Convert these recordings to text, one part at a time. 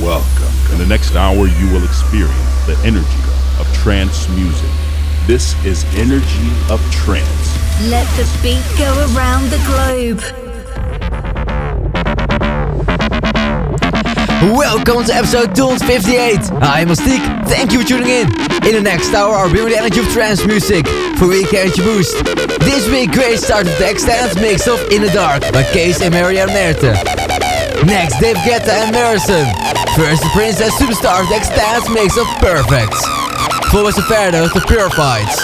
Welcome. In the next hour, you will experience the energy of trance music. This is Energy of Trance. Let the beat go around the globe. Welcome to episode 258. I'm BastiQ. Thank you for tuning in. In the next hour, I'll bring the energy of trance music for Weekend Boost. This week, great start with the extended mix of In the Dark by KAAZE and Maria Mathea. Next, Dave Guetta and Marison. First, the Princess Superstar the extended mix of Perfects. Followed by Safarda with the Purifieds.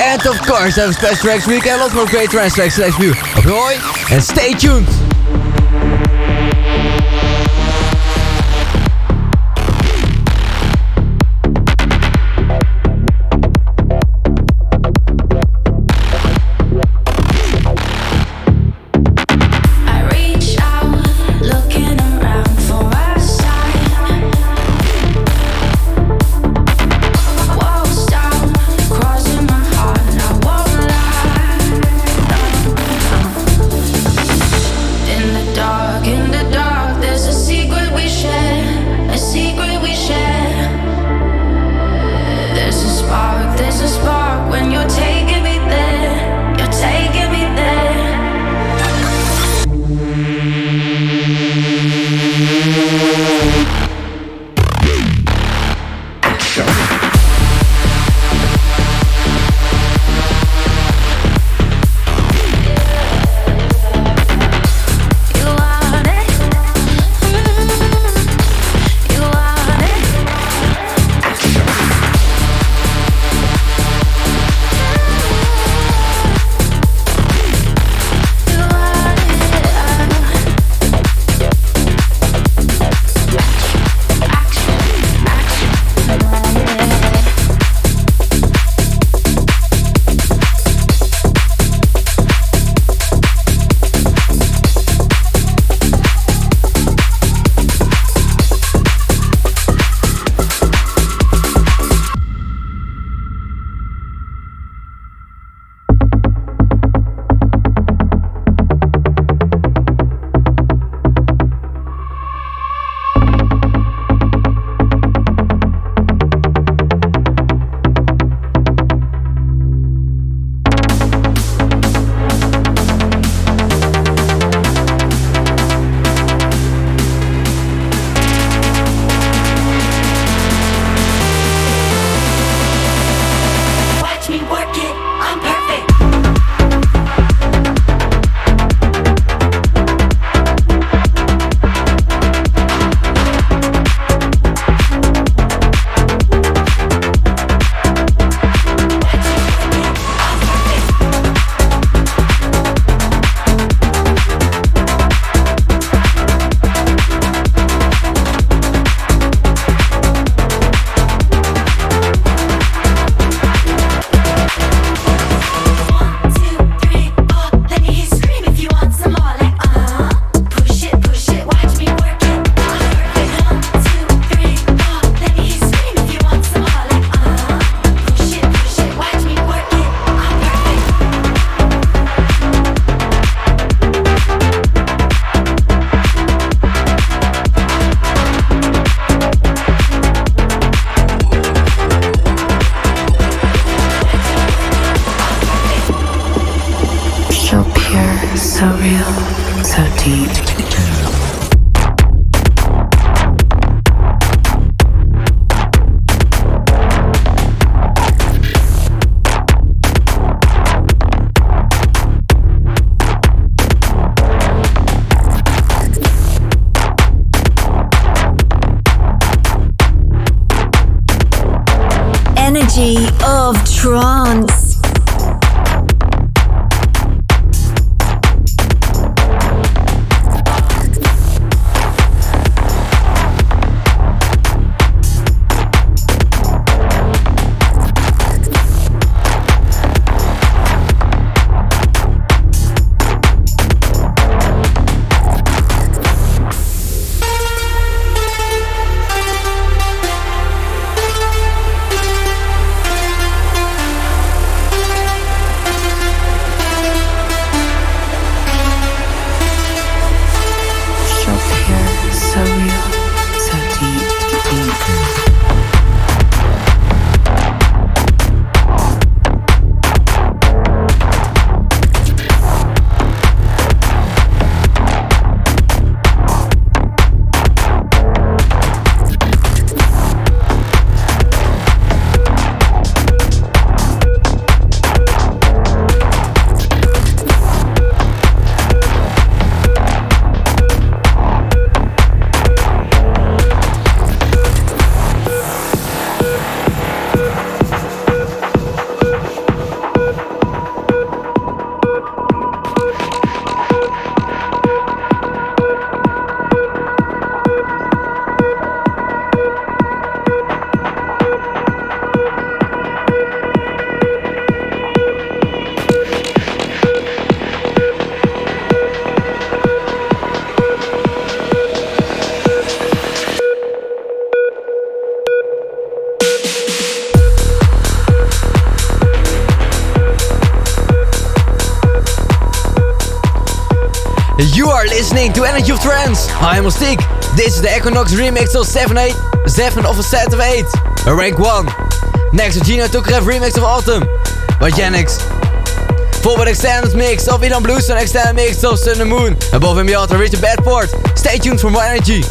And of course, have a special tracks week and lots more great trance tracks next view. Enjoy and stay tuned. deep. Trance. I'm Mystique. This is the Equinox remix of 7 8, 7 of a set of 8. A rank 1. Next, the Gino Tukarev remix of Autumn by Genix. Followed extended mix of Ilan Blues and extended mix of Sun and Moon. Above him, the Richard Bedford. Stay tuned for more energy.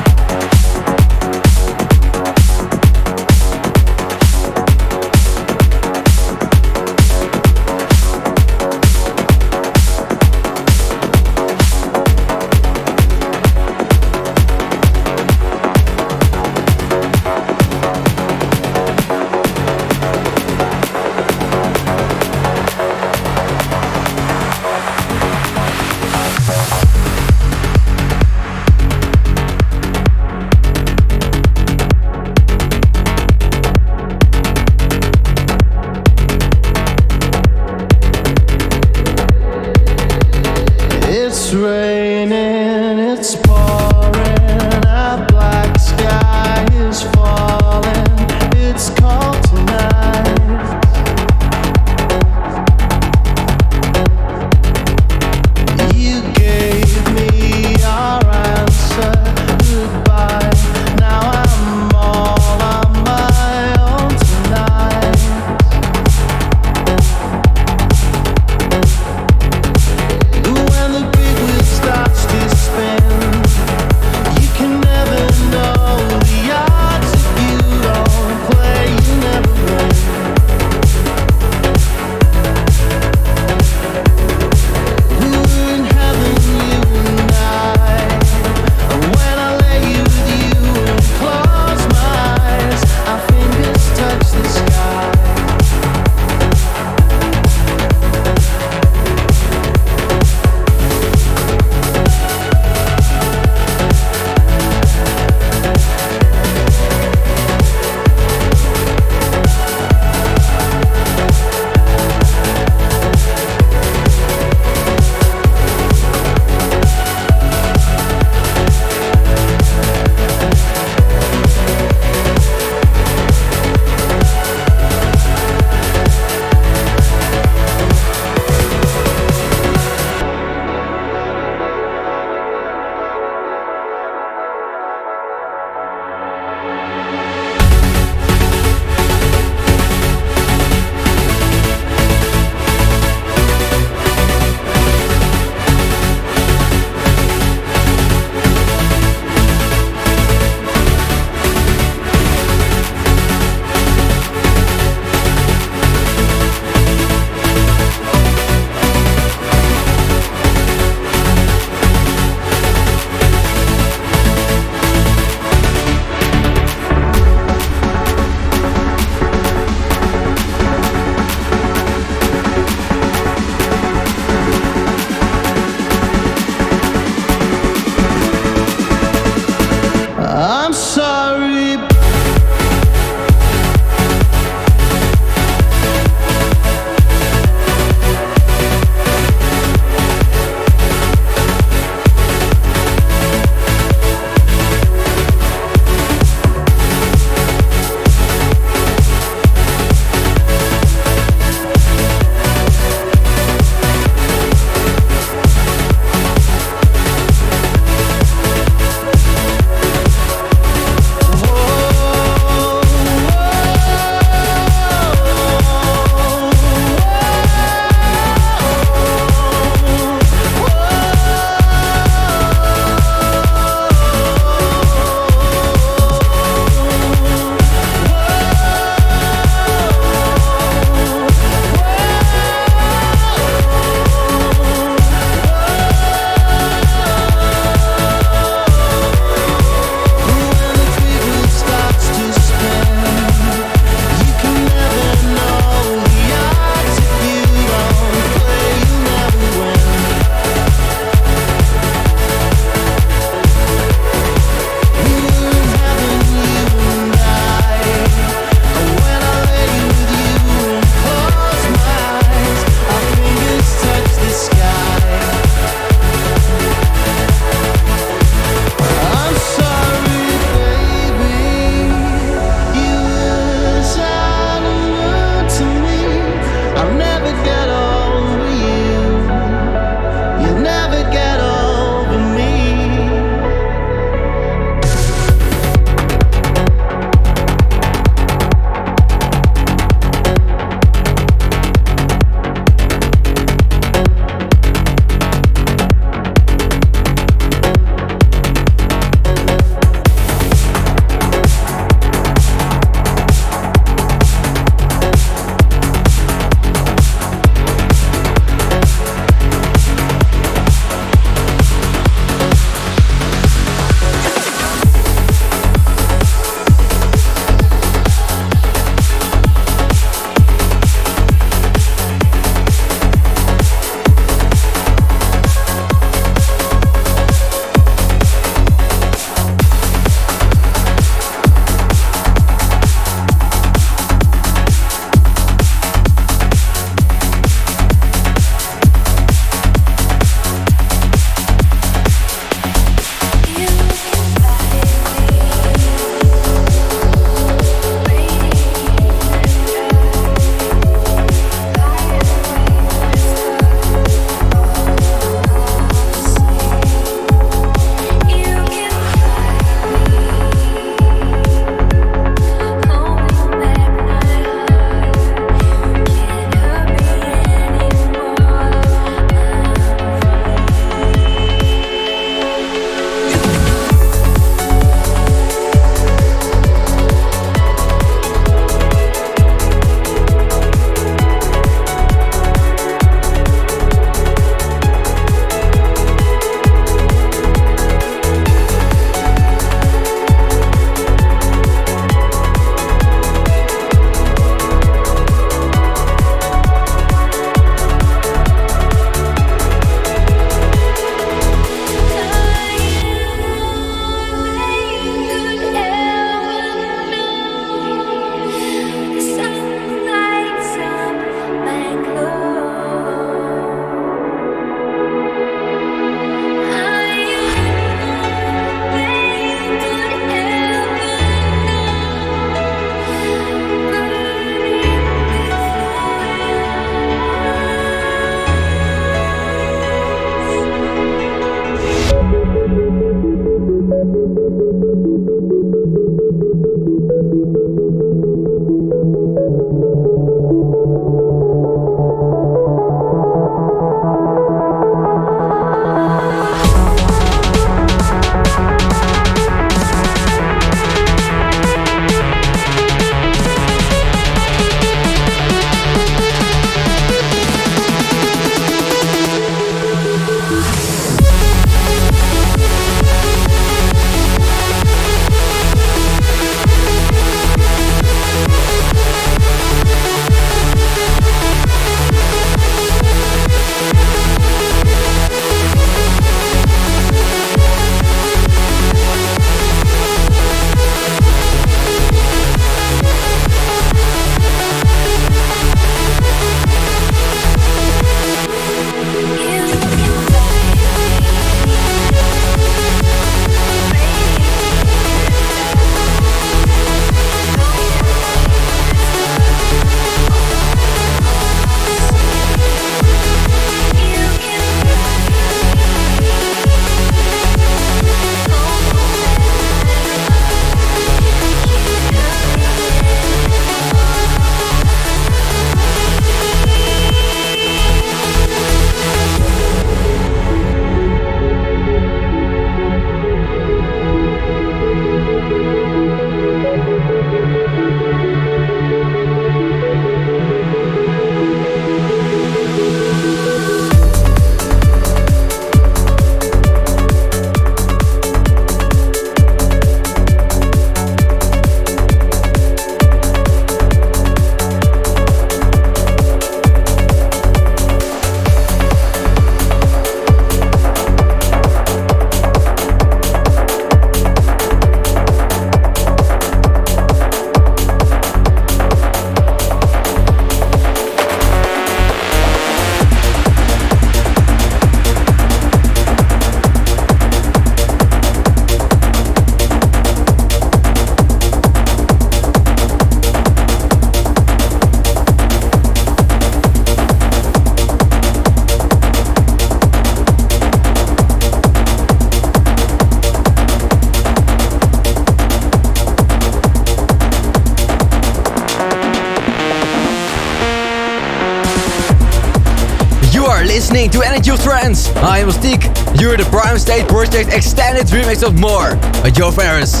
I am Mystique. You're the Prime State Project Extended Remix of More by Joe Ferris.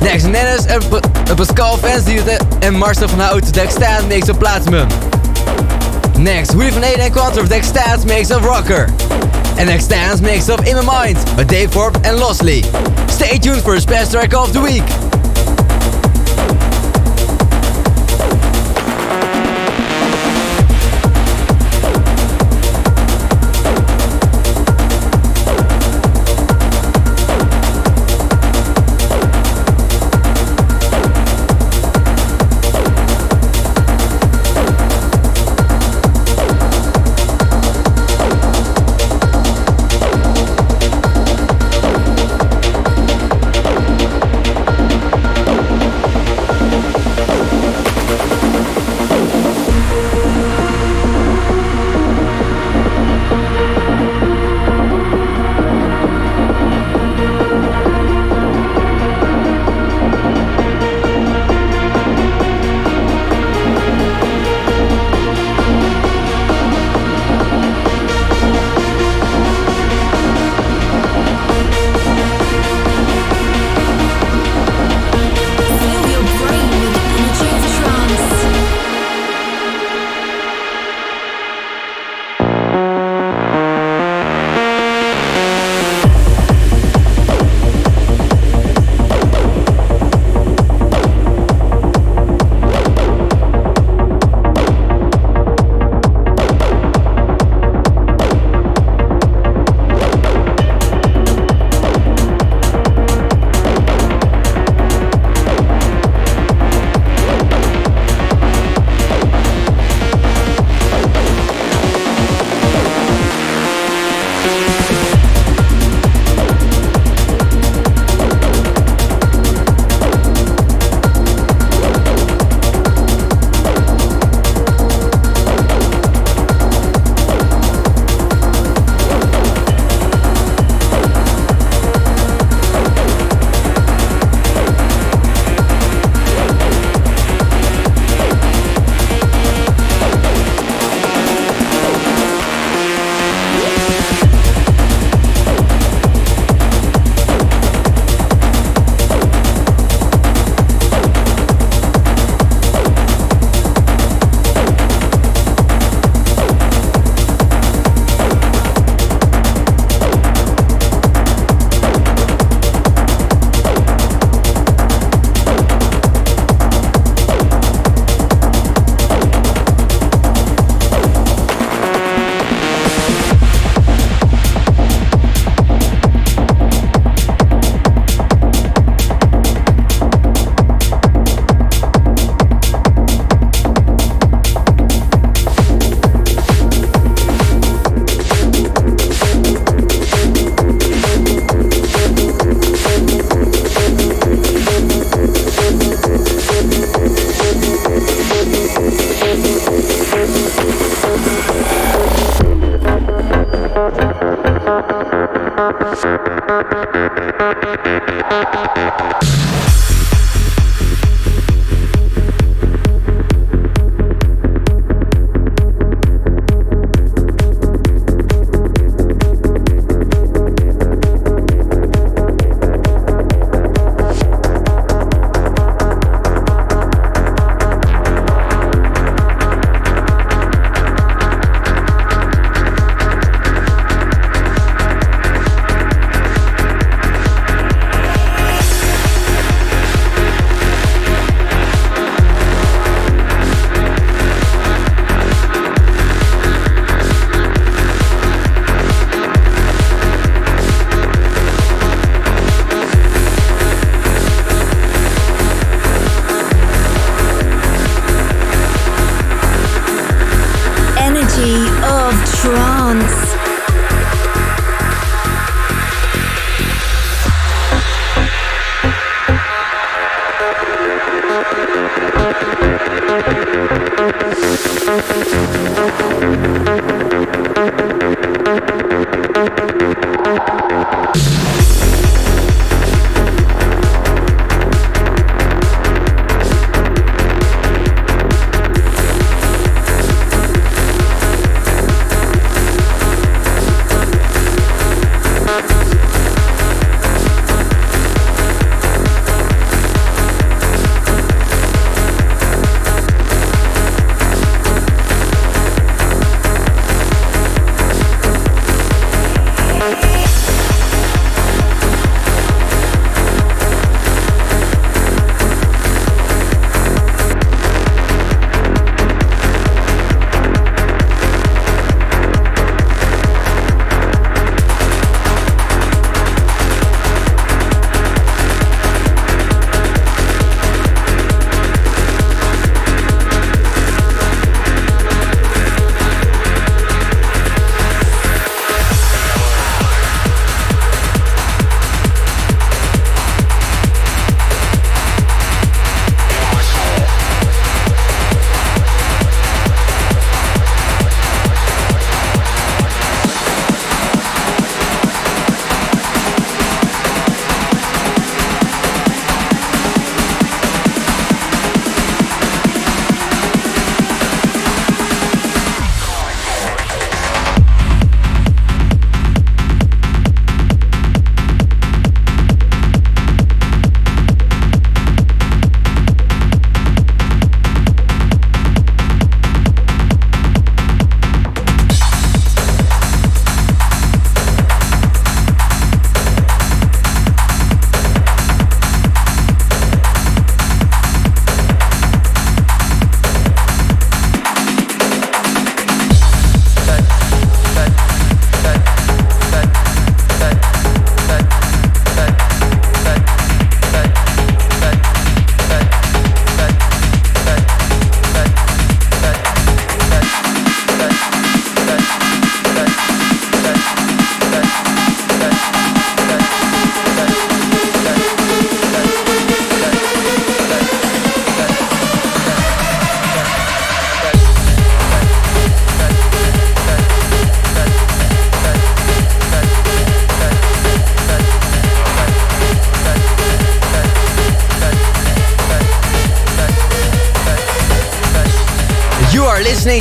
Next, Nennis en, Pascal Fansdierte en Marcel van Hout, de Extend Mix of Platinum. Next, Willy van Eden en Quantum of the Extend Mix of Rocker. And Extends Mix of In My Mind by Dave Forbes and Losley. Stay tuned for the special track of the week.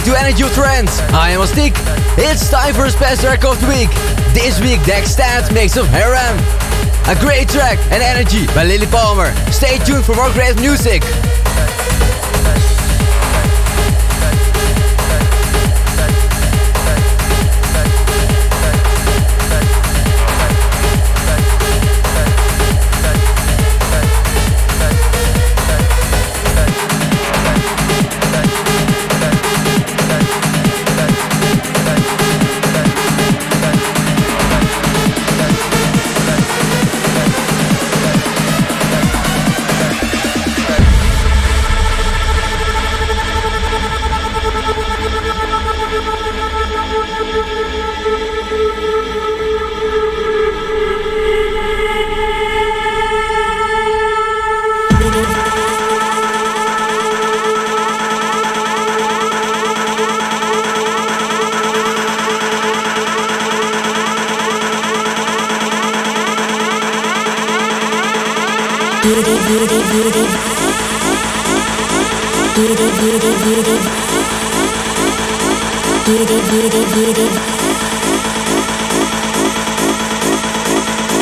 To Energy Trance. I am BastiQ. It's time for a special track of the week. This week, Dex Stats makes of Hare Ram. A great track and energy by Lilly Palmer. Stay tuned for more great music.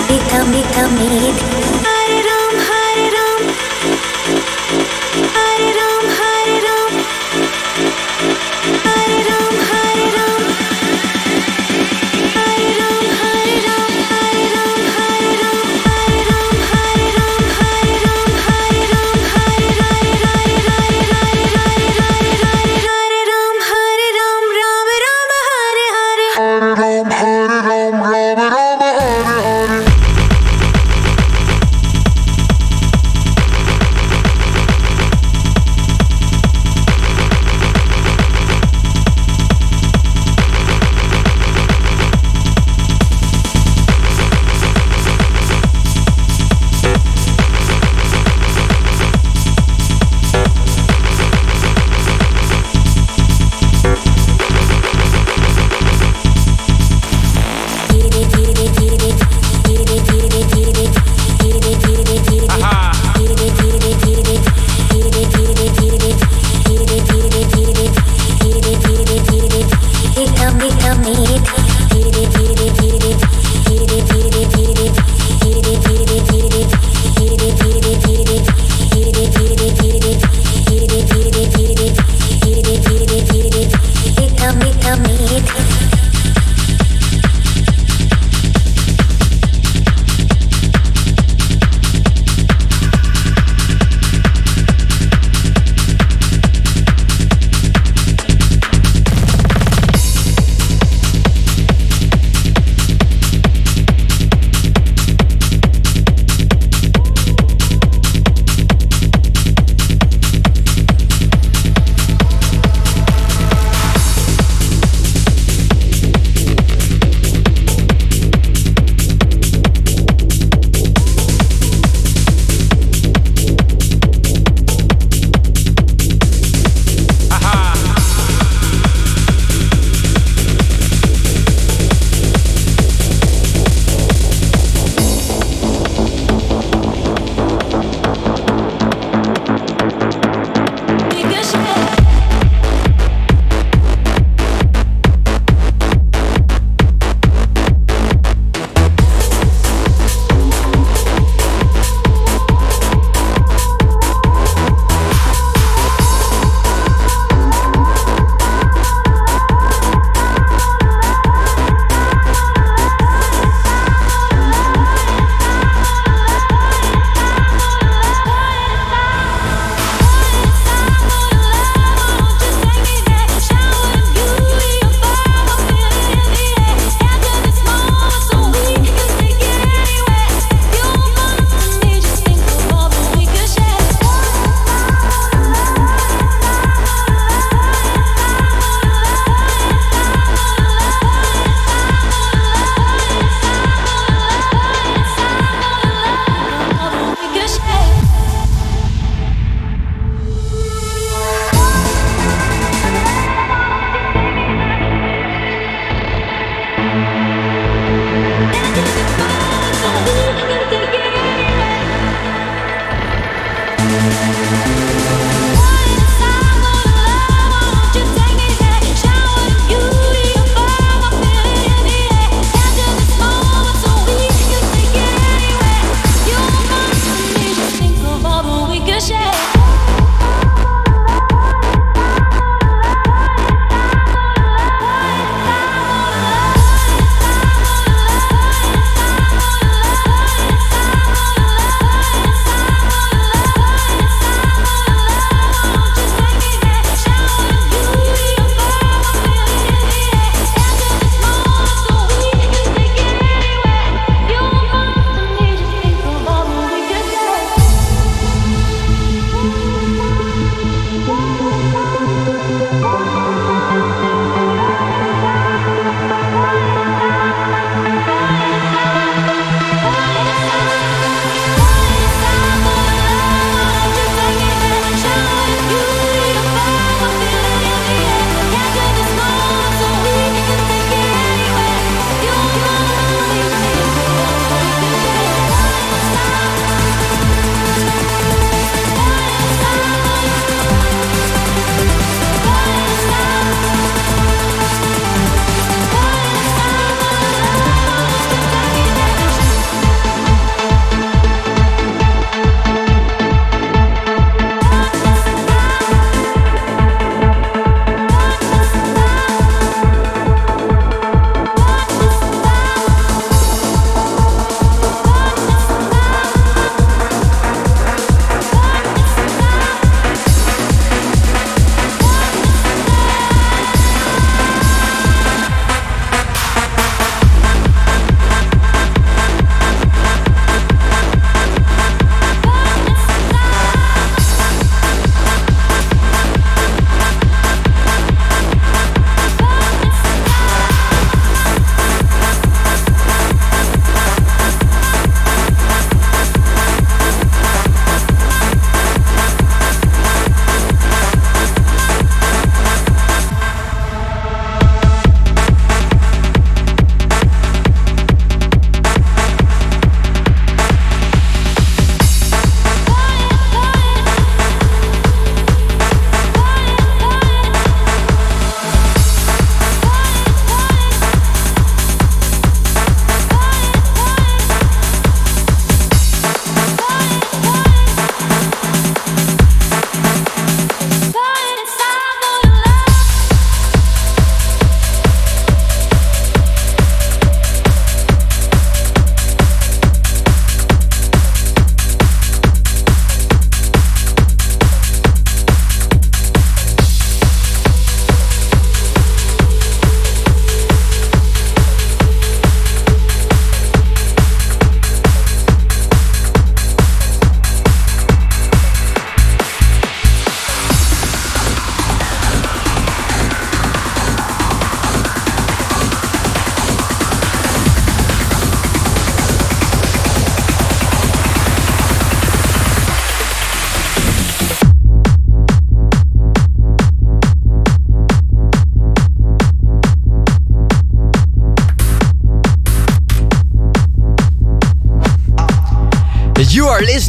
Become, become it.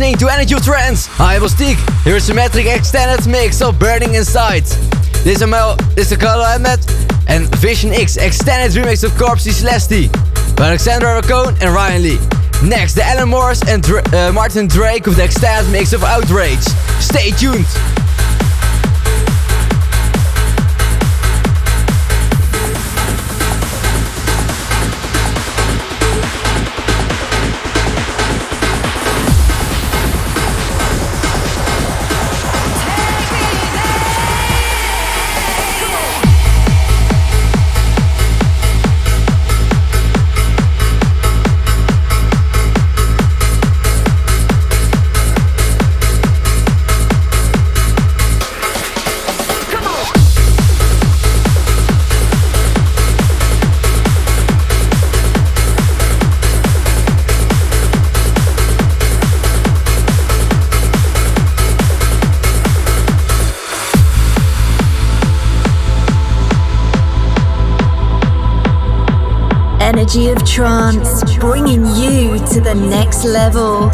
Listening to Energy of Trance. I BastiQ. Here's Symmetrik extended mix of Burning Inside. This is, this is Haikal Ahmad and Vision X extended remix of Corpi Celesti by Alessandra Roncone and Rinaly. Next, the Alan Morris and Dr uh, Martin Drake with the extended mix of Outrage. Stay tuned. Energy of trance, bringing you to the next level.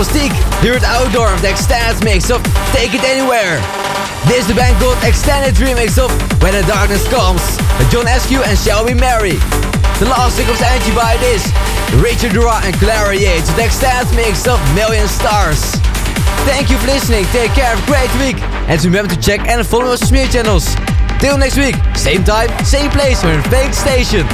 Mystique, at Audorn of the extended mix of Take It Anywhere. This is the Ben Gold Extended Remix of When the Darkness Comes, John Askew and Shelby Merry. The last thing of Energy by this, Richard Durand and Clara Yates with the extended mix of Million Stars. Thank you for listening, take care, have a great week, and remember to check and follow us on smear channels. Till next week, same time, same place, on your favorite station.